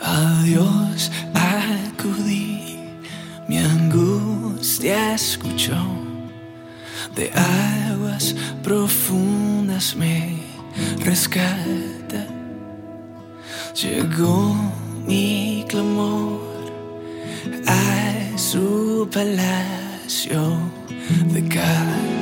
A Dios acudí, mi angustia escuchó, de aguas profundas me rescata. Llegó mi clamor a su palacio de cal.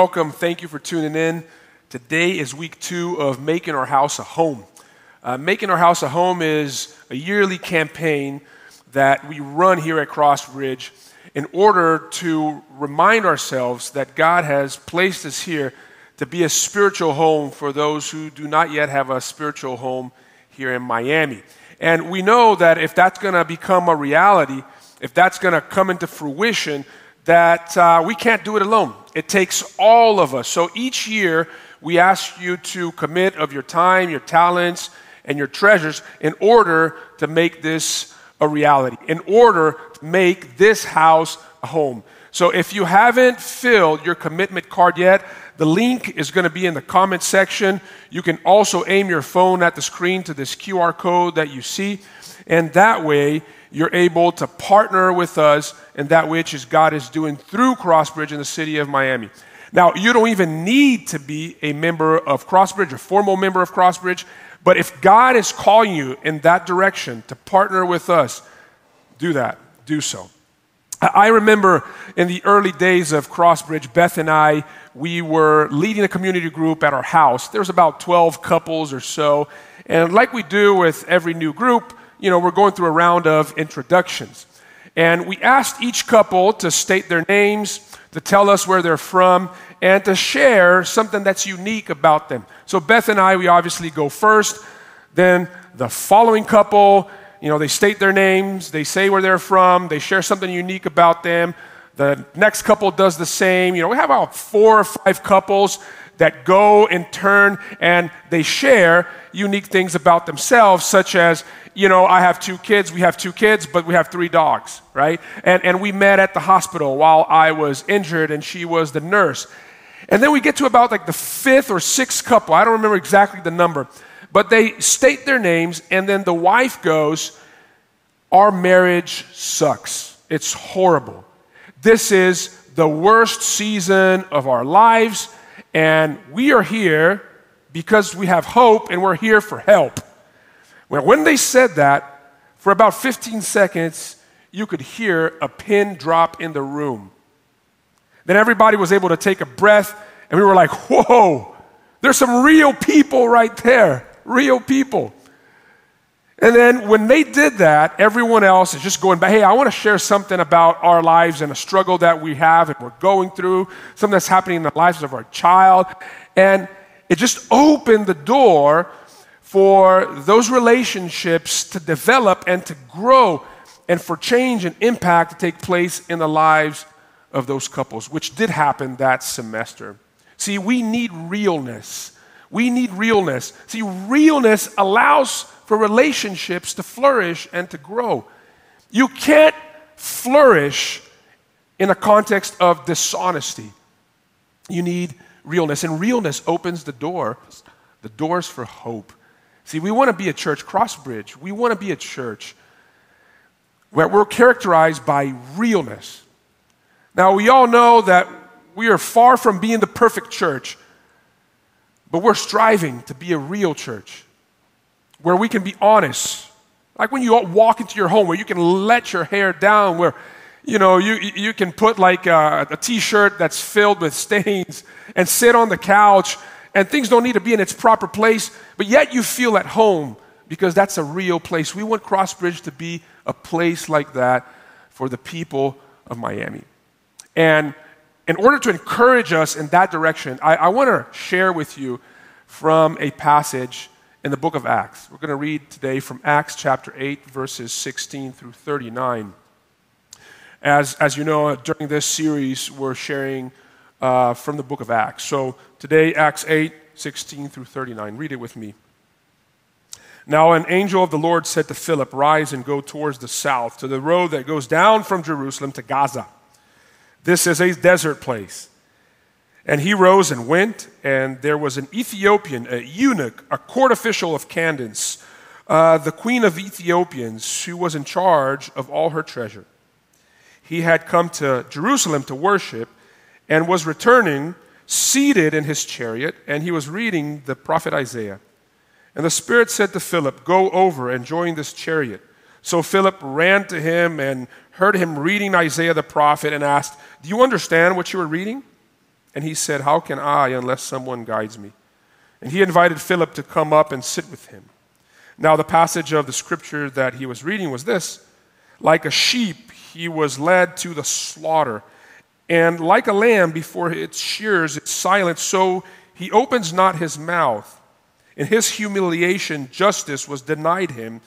Welcome. Thank you for tuning in. Today is week two of Making Our House a Home. Uh, Making Our House a Home is a yearly campaign that we run here at Crossbridge in order to remind ourselves that God has placed us here to be a spiritual home for those who do not yet have a spiritual home here in Miami. And we know that if that's going to become a reality, if that's going to come into fruition, that uh, we can't do it alone. It takes all of us. So each year, we ask you to commit of your time, your talents, and your treasures in order to make this a reality, in order to make this house a home. So if you haven't filled your commitment card yet, the link is going to be in the comment section. You can also aim your phone at the screen to this QR code that you see, and that way you're able to partner with us in that which is God is doing through Crossbridge in the city of Miami. Now, you don't even need to be a member of Crossbridge, a formal member of Crossbridge, but if God is calling you in that direction to partner with us, do that. Do so. I remember in the early days of Crossbridge, Beth and I, we were leading a community group at our house. There's about 12 couples or so. And like we do with every new group, you know, we're going through a round of introductions. And we asked each couple to state their names, to tell us where they're from, and to share something that's unique about them. So Beth and I, we obviously go first. Then the following couple, you know, they state their names, they say where they're from, they share something unique about them. The next couple does the same. You know, we have about four or five couples that go in turn and they share unique things about themselves, such as, you know, I have two kids, we have two kids, but we have three dogs, right? And, and we met at the hospital while I was injured and she was the nurse. And then we get to about like the fifth or sixth couple, I don't remember exactly the number, but they state their names and then the wife goes, Our marriage sucks. It's horrible. This is the worst season of our lives, and we are here because we have hope and we're here for help. Well, when they said that, for about 15 seconds, you could hear a pin drop in the room. Then everybody was able to take a breath, and we were like, whoa, there's some real people right there. Real people. And then when they did that, everyone else is just going back. Hey, I want to share something about our lives and a struggle that we have and we're going through, something that's happening in the lives of our child. And it just opened the door for those relationships to develop and to grow and for change and impact to take place in the lives of those couples, which did happen that semester. See, we need realness. We need realness. See, realness allows for relationships to flourish and to grow. You can't flourish in a context of dishonesty. You need realness, and realness opens the door, the doors for hope. See, we want to be a church, Crossbridge. We want to be a church where we're characterized by realness. Now, we all know that we are far from being the perfect church, but we're striving to be a real church where we can be honest. Like when you walk into your home, where you can let your hair down, where you know you, you can put like a a t-shirt that's filled with stains and sit on the couch and things don't need to be in its proper place, but yet you feel at home because that's a real place. We want Crossbridge to be a place like that for the people of Miami. And in order to encourage us in that direction, I, I want to share with you from a passage in the book of Acts. We're going to read today from Acts chapter 8, verses 16 through 39. As, as you know, during this series, we're sharing uh, from the book of Acts. So today, Acts 8, 16 through 39. Read it with me. Now, an angel of the Lord said to Philip, Rise and go towards the south, to the road that goes down from Jerusalem to Gaza. This is a desert place. And he rose and went, and there was an Ethiopian, a eunuch, a court official of Candace, uh, the queen of Ethiopians, who was in charge of all her treasure. He had come to Jerusalem to worship and was returning, seated in his chariot, and he was reading the prophet Isaiah. And the Spirit said to Philip, Go over and join this chariot. So Philip ran to him and heard him reading Isaiah the prophet and asked, Do you understand what you are reading? And he said, How can I unless someone guides me? And he invited Philip to come up and sit with him. Now, the passage of the scripture that he was reading was this Like a sheep, he was led to the slaughter, and like a lamb before its shears, it's silent, so he opens not his mouth. In his humiliation, justice was denied him.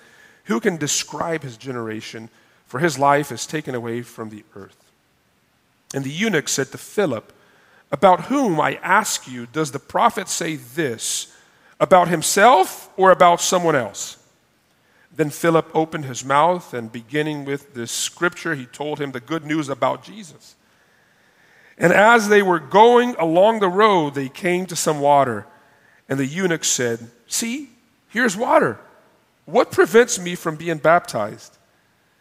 Who can describe his generation? For his life is taken away from the earth. And the eunuch said to Philip, about whom, I ask you, does the prophet say this? About himself or about someone else? Then Philip opened his mouth, and beginning with this scripture, he told him the good news about Jesus. And as they were going along the road, they came to some water. And the eunuch said, See, here's water. What prevents me from being baptized?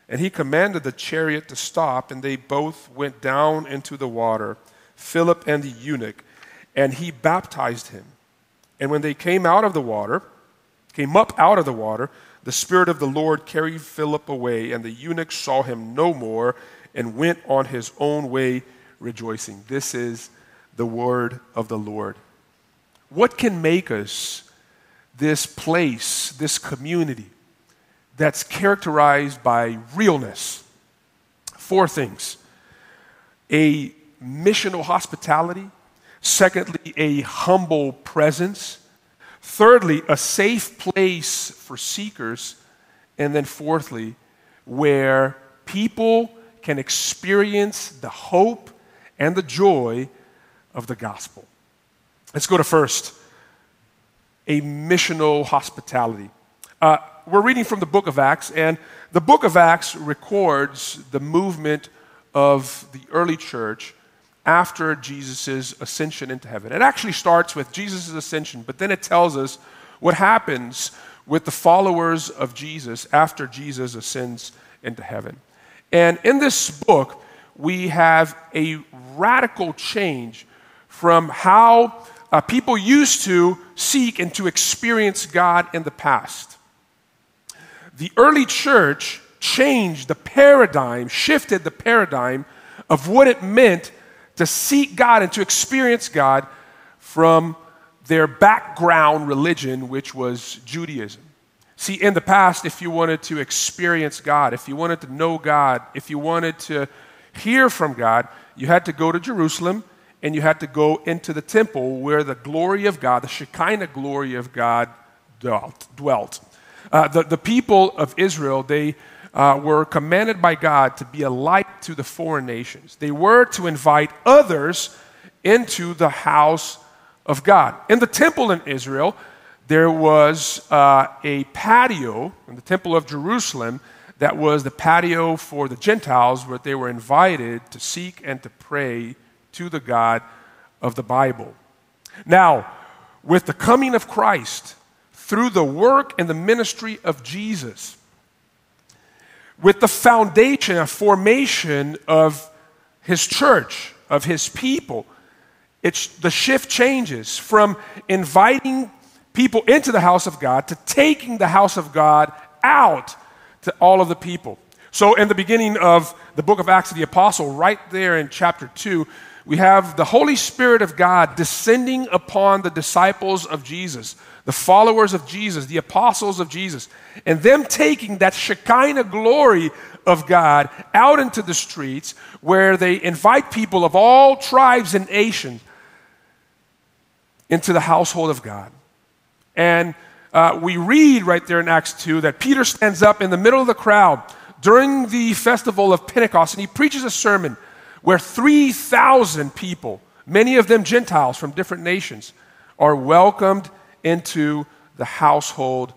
And he commanded the chariot to stop, and they both went down into the water Philip and the eunuch, and he baptized him. And when they came out of the water, came up out of the water, the Spirit of the Lord carried Philip away, and the eunuch saw him no more and went on his own way rejoicing. This is the word of the Lord. What can make us this place, this community that's characterized by realness? Four things a missional hospitality. Secondly, a humble presence. Thirdly, a safe place for seekers. And then fourthly, where people can experience the hope and the joy of the gospel. Let's go to first a missional hospitality. Uh, we're reading from the book of Acts, and the book of Acts records the movement of the early church after Jesus' ascension into heaven. It actually starts with Jesus' ascension, but then it tells us what happens with the followers of Jesus after Jesus ascends into heaven. And in this book, we have a radical change from how uh, people used to seek and to experience God in the past. The early church changed the paradigm, shifted the paradigm of what it meant to seek God and to experience God from their background religion, which was Judaism. See, in the past, if you wanted to experience God, if you wanted to know God, if you wanted to hear from God, you had to go to Jerusalem and you had to go into the temple where the glory of God, the Shekinah glory of God, dwelt. Uh, the, the people of Israel, they uh, were commanded by God to be a light to the foreign nations. They were to invite others into the house of God. In the temple in Israel, there was uh, a patio in the temple of Jerusalem that was the patio for the Gentiles where they were invited to seek and to pray to the God of the Bible. Now, with the coming of Christ, through the work and the ministry of Jesus, with the foundation, a formation of his church, of his people, it's, the shift changes from inviting people into the house of God to taking the house of God out to all of the people. So, in the beginning of the book of Acts of the Apostle, right there in chapter 2, we have the Holy Spirit of God descending upon the disciples of Jesus, the followers of Jesus, the apostles of Jesus, and them taking that Shekinah glory of God out into the streets where they invite people of all tribes and nations into the household of God. And uh, we read right there in Acts 2 that Peter stands up in the middle of the crowd during the festival of Pentecost and he preaches a sermon where 3,000 people, many of them Gentiles from different nations, are welcomed into the household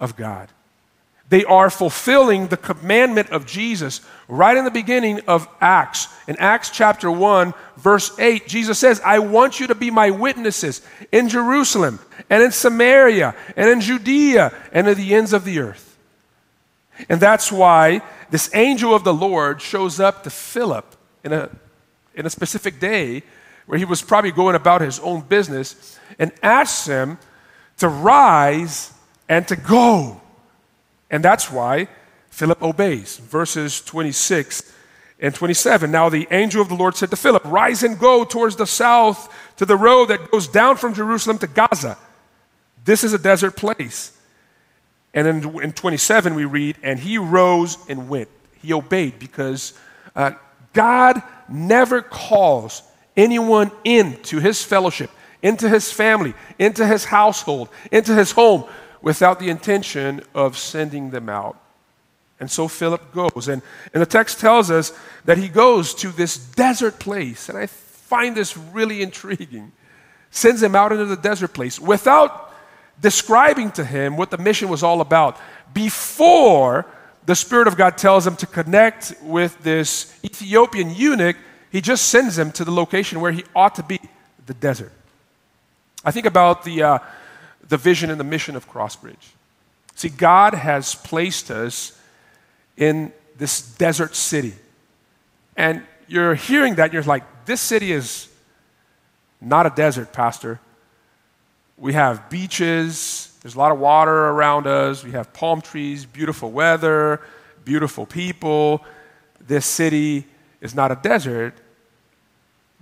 of God. They are fulfilling the commandment of Jesus right in the beginning of Acts. In Acts chapter 1, verse 8, Jesus says, I want you to be my witnesses in Jerusalem and in Samaria and in Judea and at the ends of the earth. And that's why this angel of the Lord shows up to Philip in a, in a specific day where he was probably going about his own business and asks him to rise and to go. And that's why Philip obeys. Verses 26 and 27. Now the angel of the Lord said to Philip, Rise and go towards the south to the road that goes down from Jerusalem to Gaza. This is a desert place. And in, in 27, we read, And he rose and went. He obeyed because uh, God never calls anyone into his fellowship, into his family, into his household, into his home without the intention of sending them out. And so Philip goes. And, and the text tells us that he goes to this desert place. And I find this really intriguing. Sends him out into the desert place without describing to him what the mission was all about before the Spirit of God tells him to connect with this Ethiopian eunuch. He just sends him to the location where he ought to be the desert. I think about the. Uh, the vision and the mission of Crossbridge. See, God has placed us in this desert city. And you're hearing that, you're like, this city is not a desert, Pastor. We have beaches, there's a lot of water around us, we have palm trees, beautiful weather, beautiful people. This city is not a desert.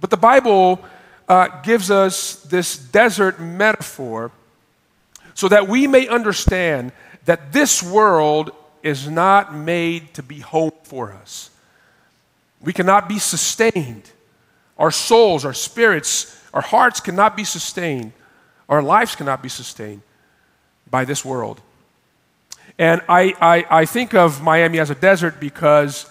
But the Bible uh, gives us this desert metaphor so that we may understand that this world is not made to be home for us. We cannot be sustained. Our souls, our spirits, our hearts cannot be sustained. Our lives cannot be sustained by this world. And I, I, I think of Miami as a desert because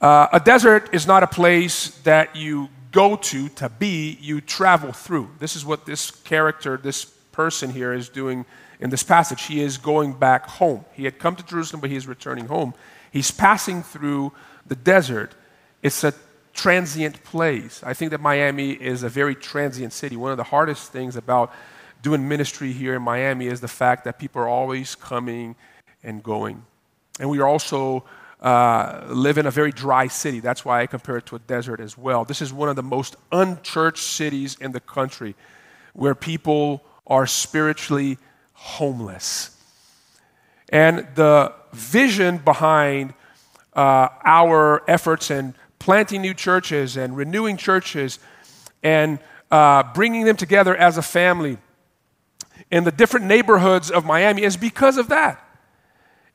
uh, a desert is not a place that you go to to be, you travel through. This is what this character, this person here is doing in this passage. He is going back home. He had come to Jerusalem, but he is returning home. He's passing through the desert. It's a transient place. I think that Miami is a very transient city. One of the hardest things about doing ministry here in Miami is the fact that people are always coming and going. And we also uh, live in a very dry city. That's why I compare it to a desert as well. This is one of the most unchurched cities in the country where people are spiritually homeless. And the vision behind uh, our efforts in planting new churches and renewing churches and uh, bringing them together as a family in the different neighborhoods of Miami is because of that.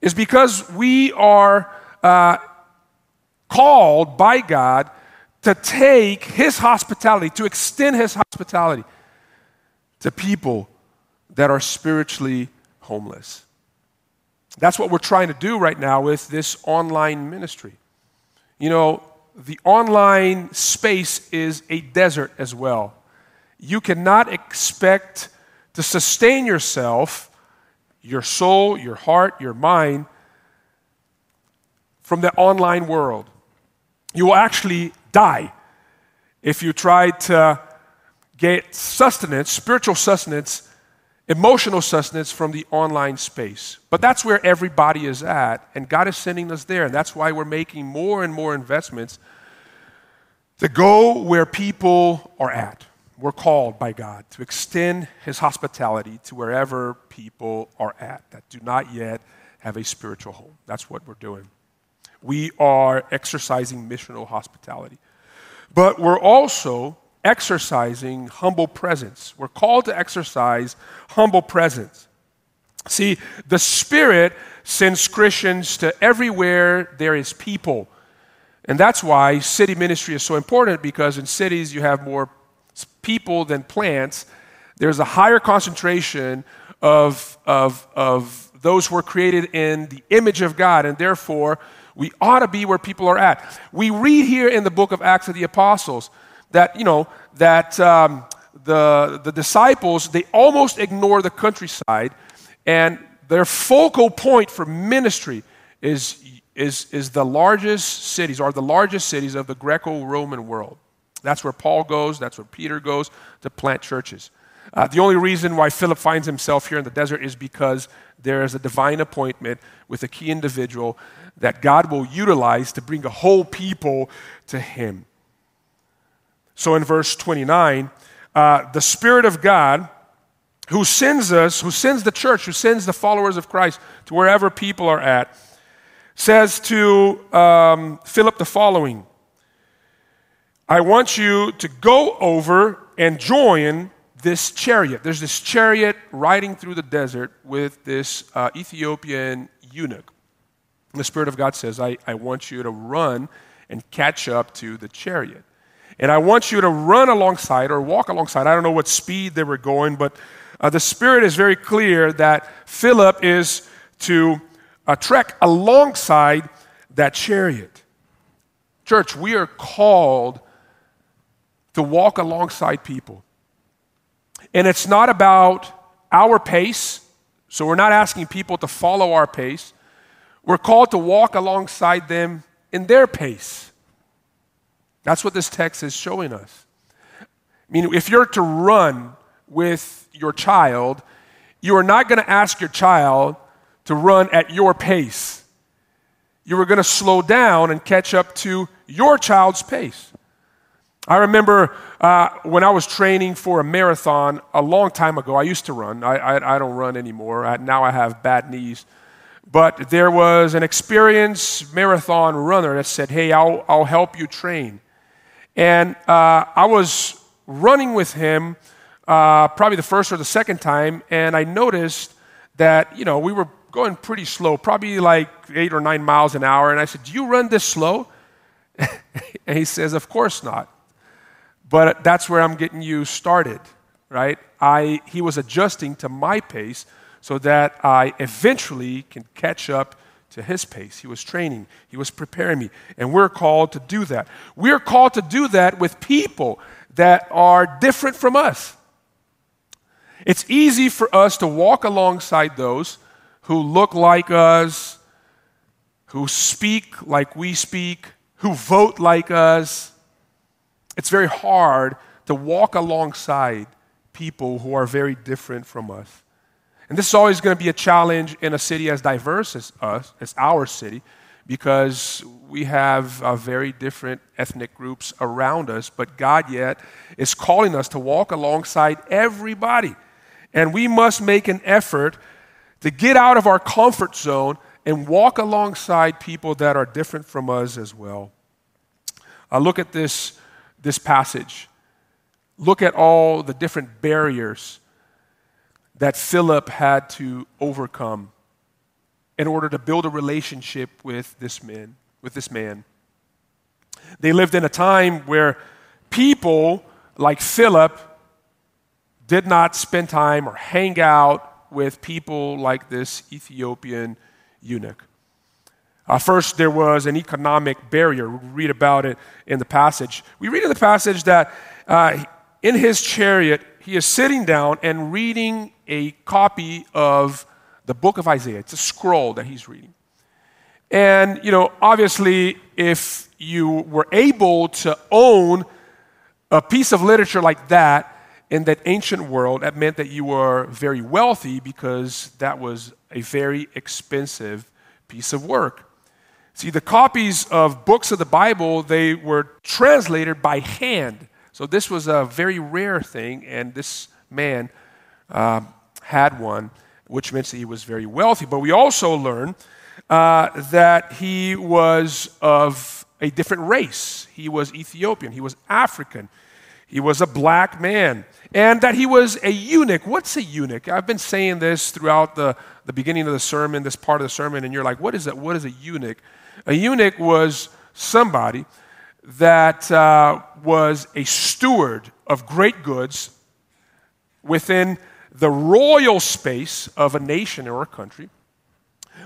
Is because we are uh, called by God to take His hospitality, to extend His hospitality to people that are spiritually homeless. That's what we're trying to do right now with this online ministry. You know, the online space is a desert as well. You cannot expect to sustain yourself, your soul, your heart, your mind, from the online world. You will actually die if you try to get sustenance, spiritual sustenance, emotional sustenance from the online space. But that's where everybody is at, and God is sending us there. And that's why we're making more and more investments to go where people are at. We're called by God to extend His hospitality to wherever people are at that do not yet have a spiritual home. That's what we're doing. We are exercising missional hospitality. But we're also exercising humble presence. We're called to exercise humble presence. See, the Spirit sends Christians to everywhere there is people. And that's why city ministry is so important because in cities you have more people than plants. There's a higher concentration of, of, of those who are created in the image of God, and therefore we ought to be where people are at. We read here in the book of Acts of the Apostles that, you know, that um, the, the disciples, they almost ignore the countryside, and their focal point for ministry is, is, is the largest cities, or the largest cities of the Greco Roman world. That's where Paul goes, that's where Peter goes to plant churches. Uh, the only reason why Philip finds himself here in the desert is because there is a divine appointment with a key individual that God will utilize to bring a whole people to him. So in verse 29, uh, the Spirit of God who sends us, who sends the church, who sends the followers of Christ to wherever people are at, says to um, Philip the following I want you to go over and join this chariot. There's this chariot riding through the desert with this uh, Ethiopian eunuch. And the Spirit of God says, I, I want you to run and catch up to the chariot. And I want you to run alongside or walk alongside. I don't know what speed they were going, but uh, the Spirit is very clear that Philip is to uh, trek alongside that chariot. Church, we are called to walk alongside people. And it's not about our pace, so we're not asking people to follow our pace. We're called to walk alongside them in their pace. That's what this text is showing us. I mean, if you're to run with your child, you are not going to ask your child to run at your pace. You are going to slow down and catch up to your child's pace. I remember uh, when I was training for a marathon a long time ago. I used to run. I, I, I don't run anymore. I, now I have bad knees. But there was an experienced marathon runner that said, Hey, I'll, I'll help you train. And uh, I was running with him uh, probably the first or the second time, and I noticed that, you know, we were going pretty slow, probably like eight or nine miles an hour. And I said, Do you run this slow? and he says, Of course not. But that's where I'm getting you started, right? I, he was adjusting to my pace so that I eventually can catch up to his pace. He was training, he was preparing me. And we're called to do that. We're called to do that with people that are different from us. It's easy for us to walk alongside those who look like us, who speak like we speak, who vote like us. It's very hard to walk alongside people who are very different from us. And this is always going to be a challenge in a city as diverse as us, as our city, because we have uh, very different ethnic groups around us, but God yet is calling us to walk alongside everybody. And we must make an effort to get out of our comfort zone and walk alongside people that are different from us as well. Uh, look at this, this passage. Look at all the different barriers that Philip had to overcome in order to build a relationship with this man, with this man. They lived in a time where people like Philip did not spend time or hang out with people like this Ethiopian eunuch. Uh, first, there was an economic barrier. We read about it in the passage. We read in the passage that uh, in his chariot, he is sitting down and reading a copy of the book of Isaiah. It's a scroll that he's reading. And, you know, obviously, if you were able to own a piece of literature like that in that ancient world, that meant that you were very wealthy because that was a very expensive piece of work. See, the copies of books of the Bible, they were translated by hand. So this was a very rare thing, and this man uh, had one, which meant that he was very wealthy. But we also learn uh, that he was of a different race. He was Ethiopian, he was African. He was a black man, and that he was a eunuch. What's a eunuch? I've been saying this throughout the, the beginning of the sermon, this part of the sermon, and you're like, what is that? What is a eunuch? A eunuch was somebody that uh, was a steward of great goods within the royal space of a nation or a country,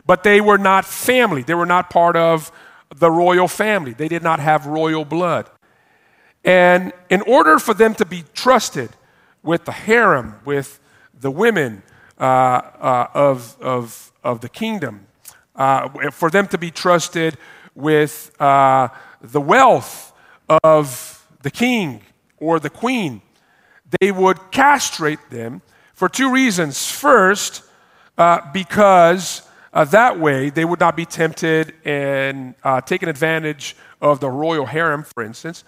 but they were not family. They were not part of the royal family. They did not have royal blood. And in order for them to be trusted with the harem, with the women uh, uh, of, of, of the kingdom, uh, for them to be trusted with uh, the wealth of the king or the queen, they would castrate them for two reasons. First, uh, because uh, that way they would not be tempted and taken advantage of the royal harem, for instance.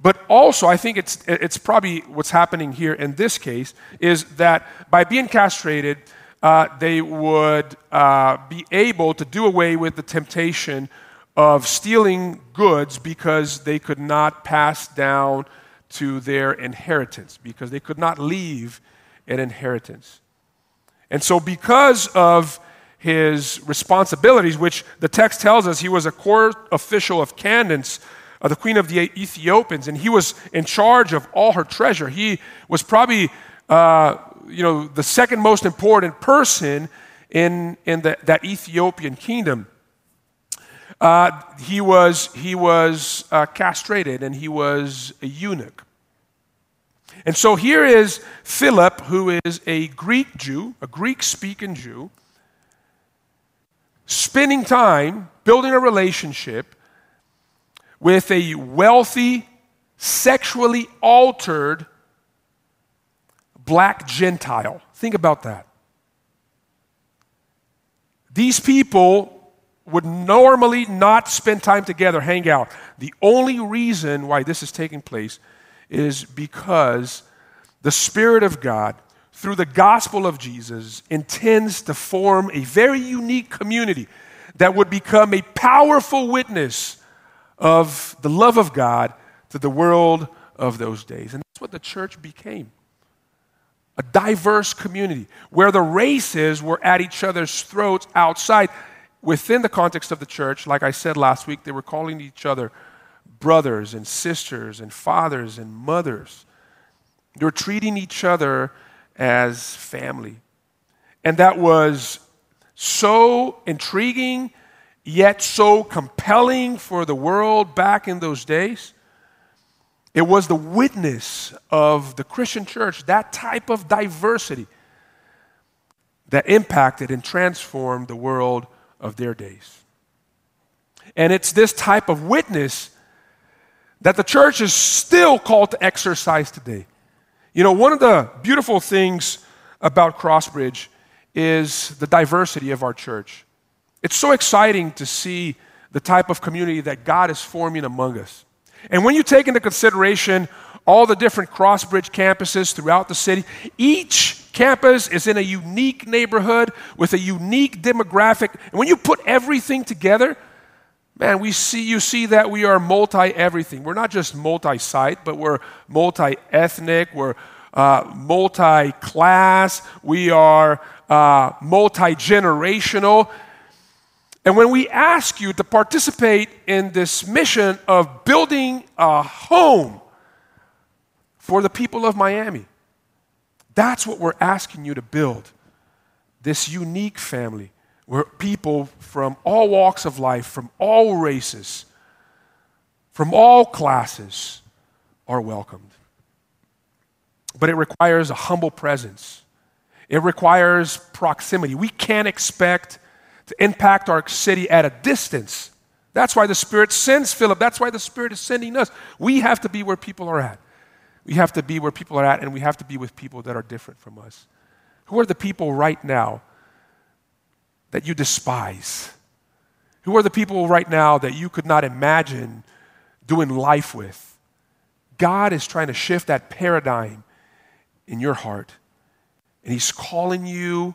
But also, I think it's, it's probably what's happening here in this case is that by being castrated, uh, they would uh, be able to do away with the temptation of stealing goods because they could not pass down to their inheritance, because they could not leave an inheritance. And so, because of his responsibilities, which the text tells us he was a court official of Candace, uh, the queen of the Ethiopians, and he was in charge of all her treasure. He was probably, uh, you know, the second most important person in, in the, that Ethiopian kingdom. Uh, he was, he was uh, castrated and he was a eunuch. And so here is Philip, who is a Greek Jew, a Greek speaking Jew, spending time building a relationship with a wealthy, sexually altered black Gentile. Think about that. These people would normally not spend time together, hang out. The only reason why this is taking place is because the Spirit of God, through the gospel of Jesus, intends to form a very unique community that would become a powerful witness of the love of God to the world of those days. And that's what the church became a diverse community where the races were at each other's throats outside. Within the context of the church, like I said last week, they were calling each other brothers and sisters and fathers and mothers. They were treating each other as family. And that was so intriguing, yet so compelling for the world back in those days. It was the witness of the Christian church, that type of diversity, that impacted and transformed the world of their days. And it's this type of witness that the church is still called to exercise today. You know, one of the beautiful things about Crossbridge is the diversity of our church. It's so exciting to see the type of community that God is forming among us. And when you take into consideration all the different Crossbridge campuses throughout the city, each campus is in a unique neighborhood with a unique demographic. And when you put everything together, Man, we see you see that we are multi everything. We're not just multi site, but we're multi ethnic, we're uh, multi class, we are uh, multi generational. And when we ask you to participate in this mission of building a home for the people of Miami, that's what we're asking you to build this unique family where people from all walks of life, from all races, from all classes are welcomed. But it requires a humble presence. It requires proximity. We can't expect to impact our city at a distance. That's why the Spirit sends Philip. That's why the Spirit is sending us. We have to be where people are at. We have to be where people are at, and we have to be with people that are different from us. Who are the people right now that you despise? Who are the people right now that you could not imagine doing life with? God is trying to shift that paradigm in your heart. And He's calling you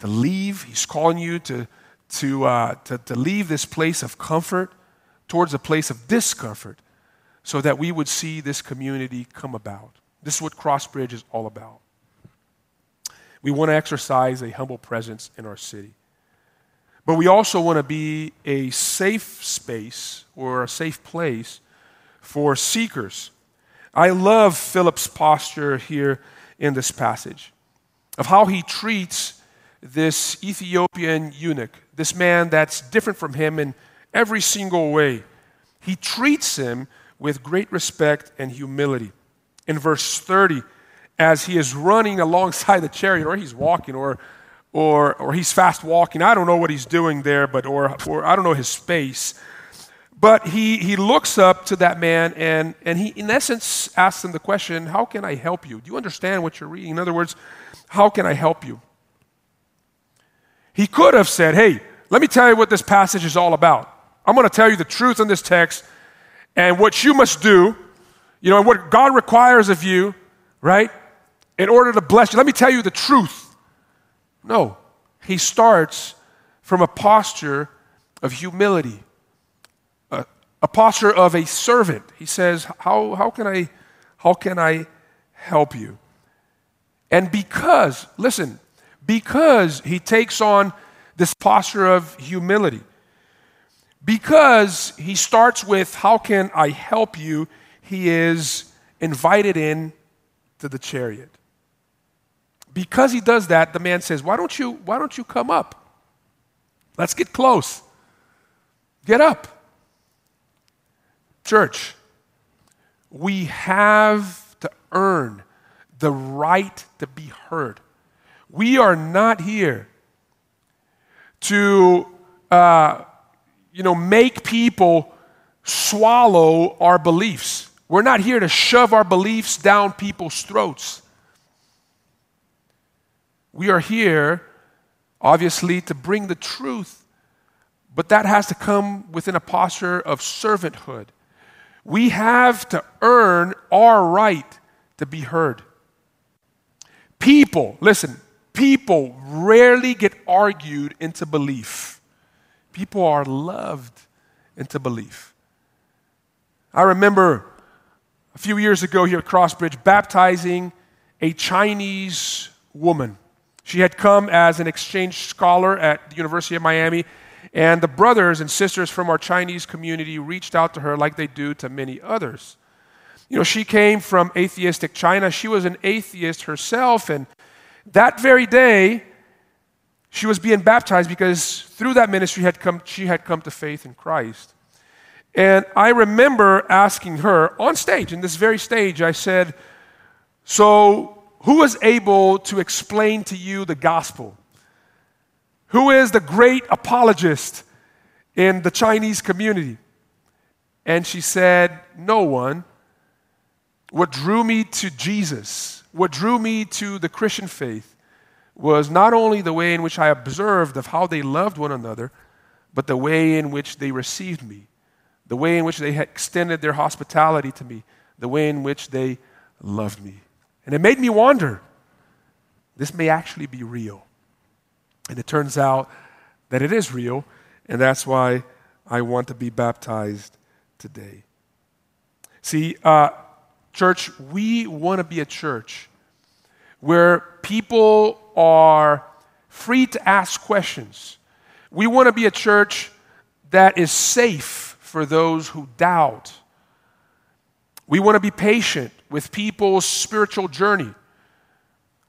to leave, He's calling you to, to, uh, to, to leave this place of comfort towards a place of discomfort so that we would see this community come about. This is what Crossbridge is all about. We want to exercise a humble presence in our city. But we also want to be a safe space or a safe place for seekers. I love Philip's posture here in this passage of how he treats this Ethiopian eunuch, this man that's different from him in every single way. He treats him with great respect and humility. In verse 30, as he is running alongside the chariot, or he's walking, or, or, or he's fast walking, I don't know what he's doing there, but, or, or I don't know his space. But he, he looks up to that man and, and he, in essence, asks him the question, How can I help you? Do you understand what you're reading? In other words, how can I help you? He could have said, Hey, let me tell you what this passage is all about. I'm going to tell you the truth in this text and what you must do, you know, and what God requires of you, right, in order to bless you. Let me tell you the truth. No, he starts from a posture of humility a posture of a servant. He says, How, how, can, I, how can I help you? And because, listen, because he takes on this posture of humility, because he starts with, How can I help you? he is invited in to the chariot. Because he does that, the man says, Why don't you, why don't you come up? Let's get close. Get up. Church, we have to earn the right to be heard. We are not here to, uh, you know, make people swallow our beliefs. We're not here to shove our beliefs down people's throats. We are here, obviously, to bring the truth, but that has to come within a posture of servanthood. We have to earn our right to be heard. People, listen, people rarely get argued into belief. People are loved into belief. I remember a few years ago here at Crossbridge baptizing a Chinese woman. She had come as an exchange scholar at the University of Miami and the brothers and sisters from our Chinese community reached out to her like they do to many others. You know, she came from atheistic China. She was an atheist herself. And that very day, she was being baptized because through that ministry had come, she had come to faith in Christ. And I remember asking her on stage, in this very stage, I said, So, who was able to explain to you the gospel? Who is the great apologist in the Chinese community? And she said, No one. What drew me to Jesus, what drew me to the Christian faith, was not only the way in which I observed of how they loved one another, but the way in which they received me, the way in which they extended their hospitality to me, the way in which they loved me. And it made me wonder this may actually be real. And it turns out that it is real, and that's why I want to be baptized today. See, uh, church, we want to be a church where people are free to ask questions. We want to be a church that is safe for those who doubt. We want to be patient with people's spiritual journey.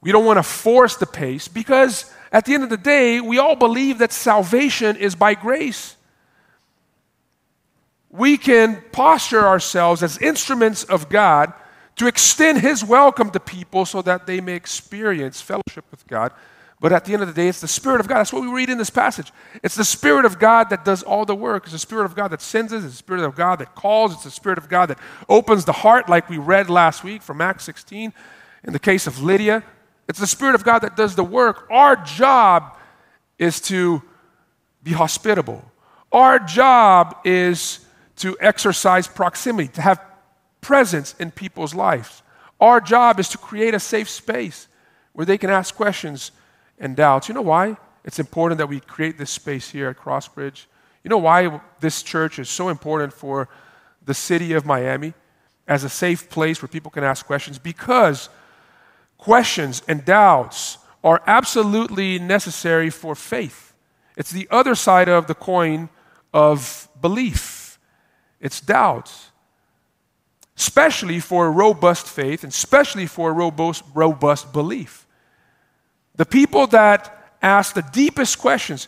We don't want to force the pace because at the end of the day, we all believe that salvation is by grace. We can posture ourselves as instruments of God to extend His welcome to people so that they may experience fellowship with God. But at the end of the day, it's the Spirit of God. That's what we read in this passage. It's the Spirit of God that does all the work. It's the Spirit of God that sends us. It's the Spirit of God that calls. It's the Spirit of God that opens the heart, like we read last week from Acts 16 in the case of Lydia. It's the Spirit of God that does the work. Our job is to be hospitable. Our job is to exercise proximity, to have presence in people's lives. Our job is to create a safe space where they can ask questions and doubts. You know why it's important that we create this space here at Crossbridge? You know why this church is so important for the city of Miami? as a safe place where people can ask questions because questions and doubts are absolutely necessary for faith. It's the other side of the coin of belief, it's doubts. Especially for a robust faith and especially for a robust, robust belief. The people that ask the deepest questions,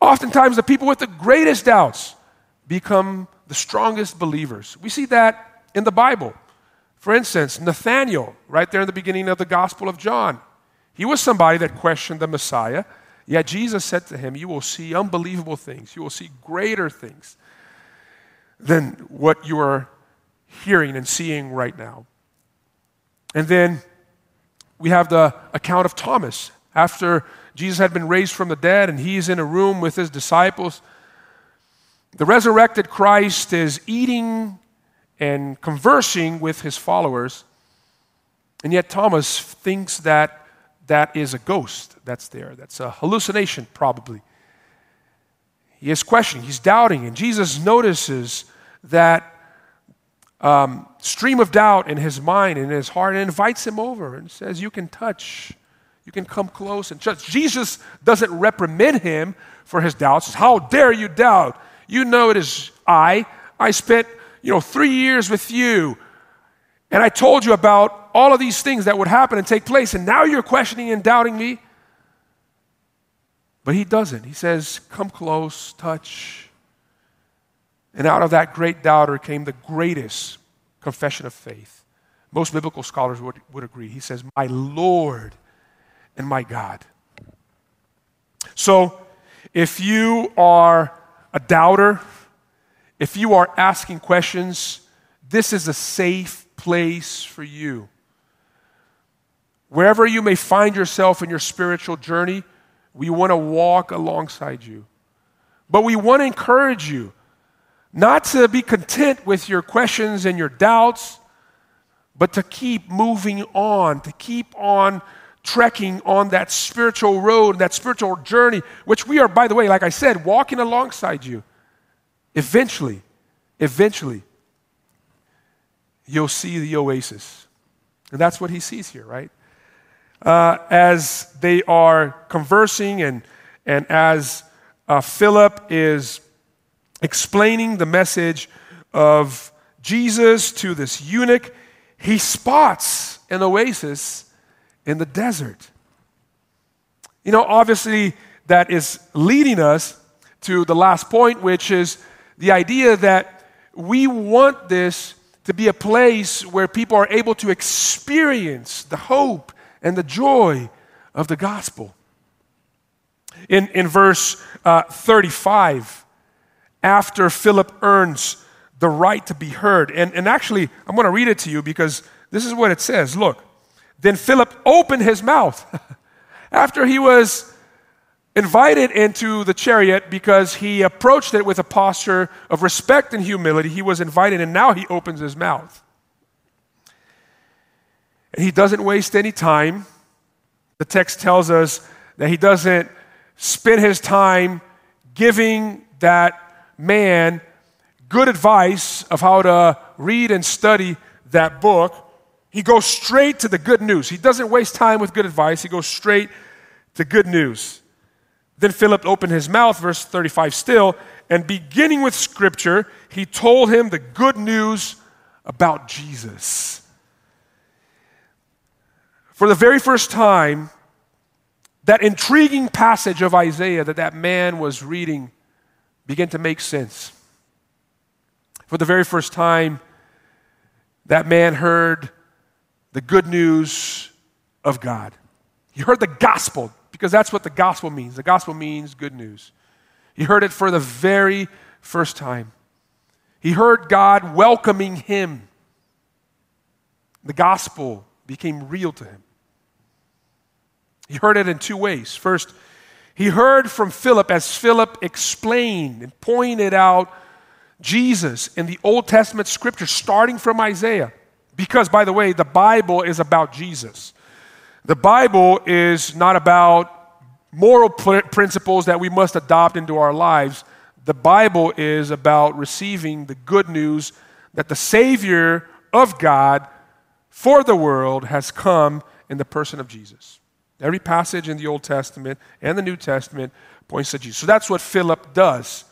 oftentimes the people with the greatest doubts, become the strongest believers. We see that in the Bible. For instance, Nathanael, right there in the beginning of the Gospel of John, he was somebody that questioned the Messiah. Yet Jesus said to him, You will see unbelievable things. You will see greater things than what you are hearing and seeing right now. And then we have the account of Thomas. After Jesus had been raised from the dead and he's in a room with his disciples, the resurrected Christ is eating and conversing with his followers, and yet Thomas thinks that that is a ghost that's there. That's a hallucination, probably. He is questioning, he's doubting, and Jesus notices that um, stream of doubt in his mind and in his heart and invites him over and says, You can touch, you can come close and touch. Jesus doesn't reprimand him for his doubts. How dare you doubt? You know it is I. I spent, you know, three years with you. And I told you about all of these things that would happen and take place, and now you're questioning and doubting me. But he doesn't. He says, Come close, touch. And out of that great doubter came the greatest confession of faith. Most biblical scholars would, would agree. He says, My Lord and my God. So, if you are a doubter, if you are asking questions, this is a safe place for you. Wherever you may find yourself in your spiritual journey, we want to walk alongside you. But we want to encourage you not to be content with your questions and your doubts, but to keep moving on, to keep on trekking on that spiritual road, that spiritual journey, which we are, by the way, like I said, walking alongside you. Eventually, eventually, you'll see the oasis. And that's what he sees here, right? Uh, as they are conversing and, and as uh, Philip is explaining the message of Jesus to this eunuch, he spots an oasis in the desert. You know, obviously, that is leading us to the last point, which is the idea that we want this to be a place where people are able to experience the hope and the joy of the gospel. In, in verse uh, 35, after Philip earns the right to be heard, and, and actually, I'm going to read it to you because this is what it says. Look, then Philip opened his mouth. After he was invited into the chariot because he approached it with a posture of respect and humility, he was invited, and now he opens his mouth. And he doesn't waste any time. The text tells us that he doesn't spend his time giving that man good advice of how to read and study that book. He goes straight to the good news. He doesn't waste time with good advice, he goes straight to good news. Then Philip opened his mouth, verse 35 still, and beginning with scripture, he told him the good news about Jesus. For the very first time, that intriguing passage of Isaiah that that man was reading began to make sense. For the very first time, that man heard the good news of God. He heard the gospel, because that's what the gospel means. The gospel means good news. He heard it for the very first time. He heard God welcoming him. The gospel became real to him. He heard it in two ways. First, he heard from Philip as Philip explained and pointed out Jesus in the Old Testament scripture, starting from Isaiah. Because, by the way, the Bible is about Jesus. The Bible is not about moral principles that we must adopt into our lives. The Bible is about receiving the good news that the Savior of God for the world has come in the person of Jesus. Every passage in the Old Testament and the New Testament points to Jesus. So that's what Philip does.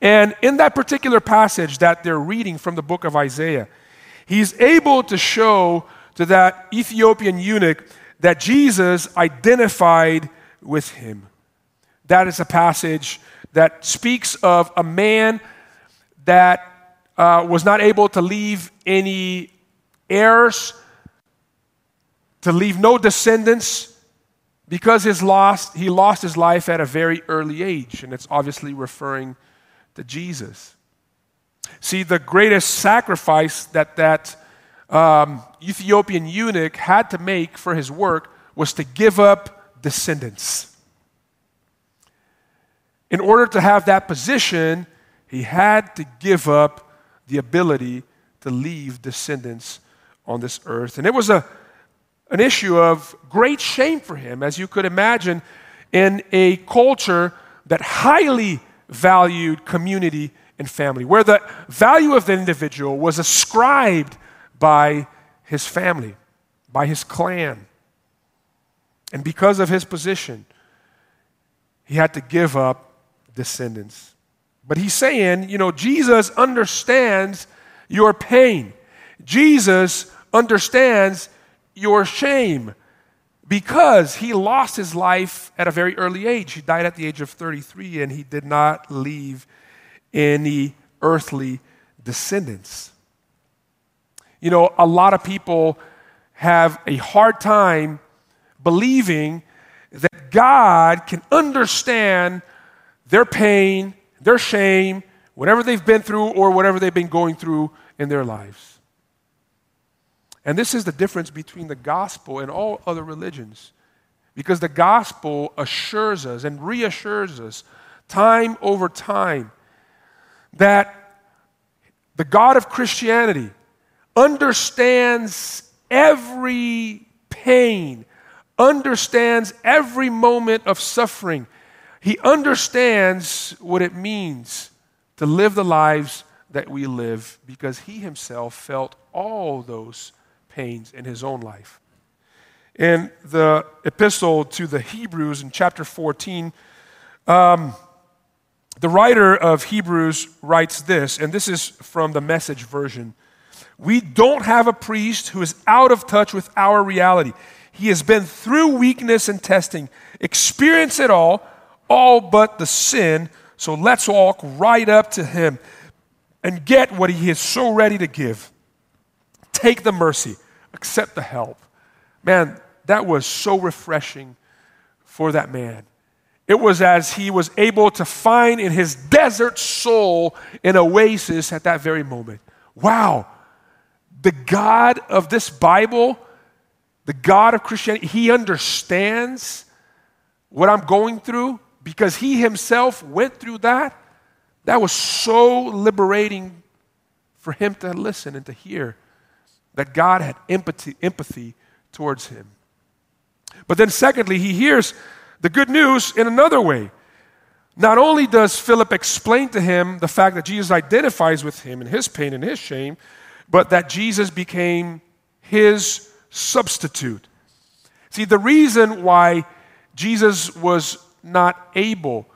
And in that particular passage that they're reading from the book of Isaiah, he's able to show to that Ethiopian eunuch that Jesus identified with him. That is a passage that speaks of a man that uh, was not able to leave any heirs, to leave no descendants, because his lost, he lost his life at a very early age. And it's obviously referring to Jesus. See, the greatest sacrifice that that um, Ethiopian eunuch had to make for his work was to give up descendants. In order to have that position, he had to give up the ability to leave descendants on this earth. And it was a, an issue of great shame for him, as you could imagine, in a culture that highly valued community and family, where the value of the individual was ascribed by his family, by his clan. And because of his position, he had to give up descendants. But he's saying, you know, Jesus understands your pain. Jesus understands your shame because he lost his life at a very early age. He died at the age of 33 and he did not leave any earthly descendants. You know, a lot of people have a hard time believing that God can understand their pain, their shame, whatever they've been through or whatever they've been going through in their lives. And this is the difference between the gospel and all other religions. Because the gospel assures us and reassures us time over time that the God of Christianity understands every pain, understands every moment of suffering. He understands what it means to live the lives that we live because he himself felt all those pains in his own life. In the epistle to the Hebrews in chapter 14, um, the writer of Hebrews writes this, and this is from the message version. We don't have a priest who is out of touch with our reality. He has been through weakness and testing, experienced it all, all but the sin. So let's walk right up to him and get what he is so ready to give. Take the mercy, accept the help. Man, that was so refreshing for that man. It was as he was able to find in his desert soul an oasis at that very moment. Wow, the God of this Bible, the God of Christianity, he understands what I'm going through because he himself went through that. That was so liberating for him to listen and to hear that God had empathy, empathy towards him. But then, secondly, he hears the good news in another way. Not only does Philip explain to him the fact that Jesus identifies with him in his pain and his shame, but that Jesus became his substitute. See, the reason why Jesus was not able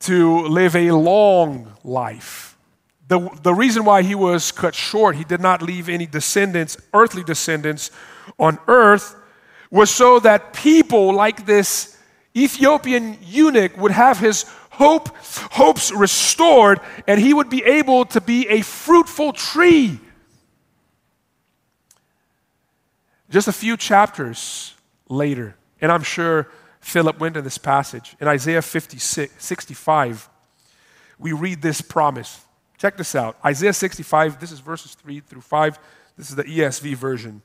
to live a long life the, the reason why he was cut short, he did not leave any descendants, earthly descendants, on earth, was so that people like this Ethiopian eunuch would have his hope, hopes restored, and he would be able to be a fruitful tree. Just a few chapters later, and I'm sure Philip went to this passage in Isaiah 56, 65, we read this promise. Check this out Isaiah 65, this is verses 3 through 5. This is the ESV version.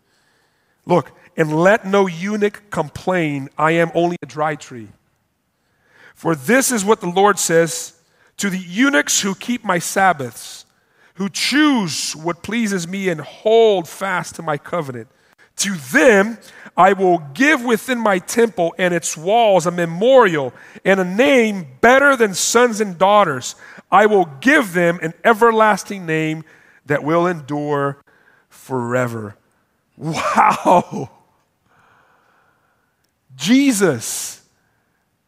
Look, and let no eunuch complain, I am only a dry tree. For this is what the Lord says to the eunuchs who keep my Sabbaths, who choose what pleases me and hold fast to my covenant. To them I will give within my temple and its walls a memorial and a name better than sons and daughters. I will give them an everlasting name that will endure forever. Wow! Jesus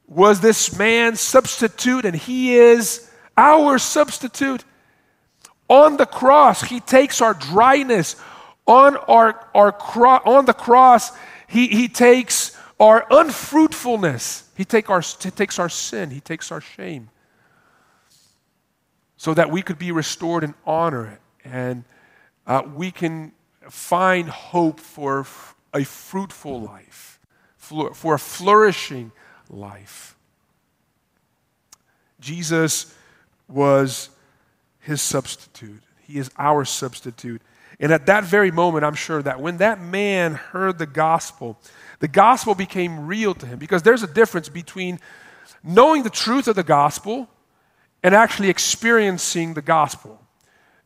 was this man's substitute, and he is our substitute. On the cross, he takes our dryness. On, our, our cro- on the cross, he, he takes our unfruitfulness. He, take our, he takes our sin. He takes our shame. So that we could be restored and honor. And uh, we can find hope for a fruitful life, for a flourishing life. Jesus was his substitute. He is our substitute. And at that very moment, I'm sure that when that man heard the gospel, the gospel became real to him because there's a difference between knowing the truth of the gospel and actually experiencing the gospel.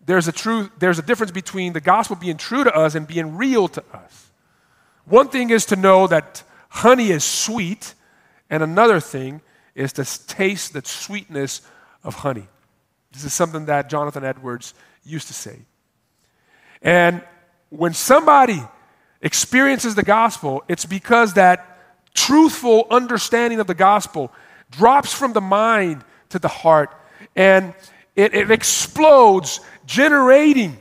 There's a, truth, there's a difference between the gospel being true to us and being real to us. One thing is to know that honey is sweet, and another thing is to taste the sweetness of honey. This is something that Jonathan Edwards used to say. And when somebody experiences the gospel, it's because that truthful understanding of the gospel drops from the mind to the heart and it, it explodes, generating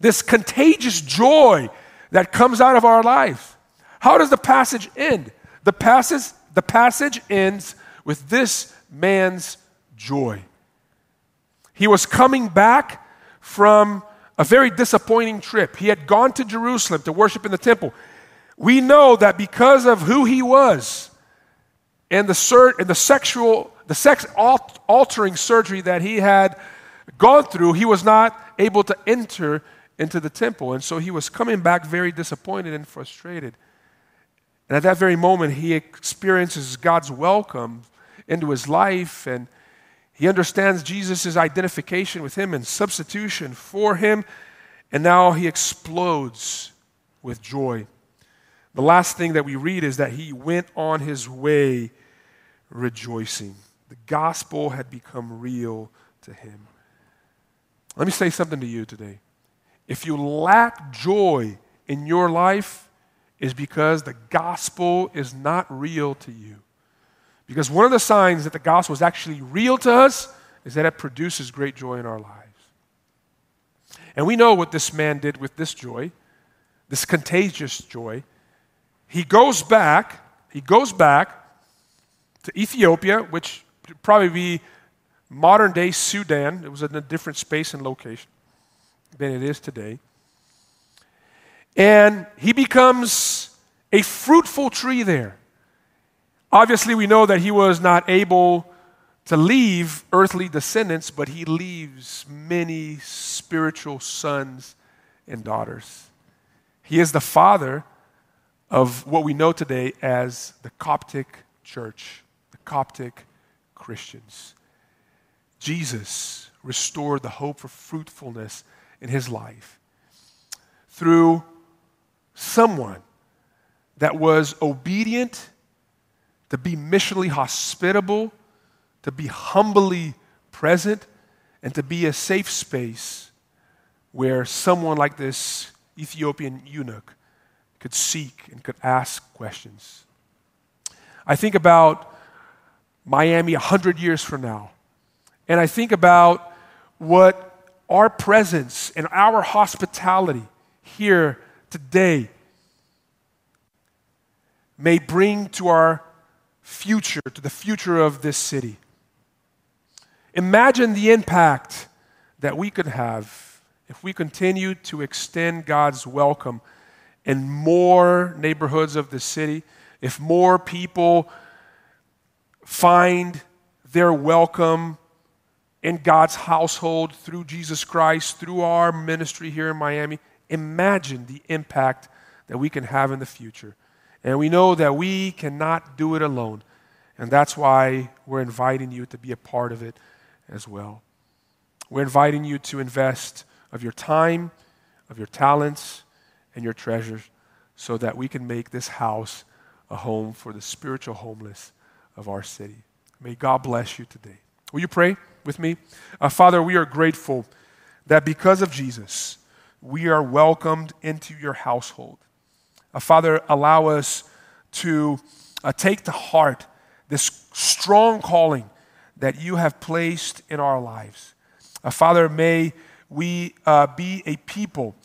this contagious joy that comes out of our life. How does the passage end? The passage, the passage ends with this man's joy. He was coming back from a very disappointing trip. He had gone to Jerusalem to worship in the temple. We know that because of who he was and the, and the sexual, the sex altering surgery that he had gone through, he was not able to enter into the temple. And so he was coming back very disappointed and frustrated. And at that very moment, he experiences God's welcome into his life and he understands Jesus' identification with him and substitution for him, and now he explodes with joy. The last thing that we read is that he went on his way rejoicing. The gospel had become real to him. Let me say something to you today. If you lack joy in your life, is because the gospel is not real to you. Because one of the signs that the gospel is actually real to us is that it produces great joy in our lives. And we know what this man did with this joy, this contagious joy. He goes back, he goes back to Ethiopia, which probably be modern day Sudan. It was in a different space and location than it is today. And he becomes a fruitful tree there. Obviously, we know that he was not able to leave earthly descendants, but he leaves many spiritual sons and daughters. He is the father of what we know today as the Coptic Church, the Coptic Christians. Jesus restored the hope for fruitfulness in his life through someone that was obedient to be missionally hospitable, to be humbly present, and to be a safe space where someone like this Ethiopian eunuch could seek and could ask questions. I think about Miami 100 years from now, and I think about what our presence and our hospitality here today may bring to our future, to the future of this city. Imagine the impact that we could have if we continue to extend God's welcome in more neighborhoods of the city, if more people find their welcome in God's household through Jesus Christ, through our ministry here in Miami. Imagine the impact that we can have in the future. And we know that we cannot do it alone. And that's why we're inviting you to be a part of it as well. We're inviting you to invest of your time, of your talents, and your treasures so that we can make this house a home for the spiritual homeless of our city. May God bless you today. Will you pray with me? Uh, Father, we are grateful that because of Jesus, we are welcomed into your household. Uh, Father, allow us to uh, take to heart this strong calling that you have placed in our lives. Uh, Father, may we uh, be a people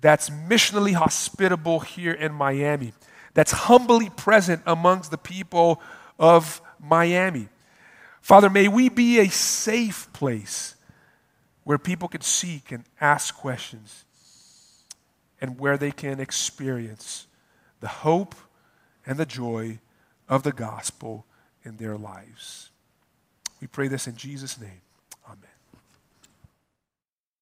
that's missionally hospitable here in Miami, that's humbly present amongst the people of Miami. Father, may we be a safe place where people can seek and ask questions and where they can experience the hope and the joy of the gospel in their lives. We pray this in Jesus' name.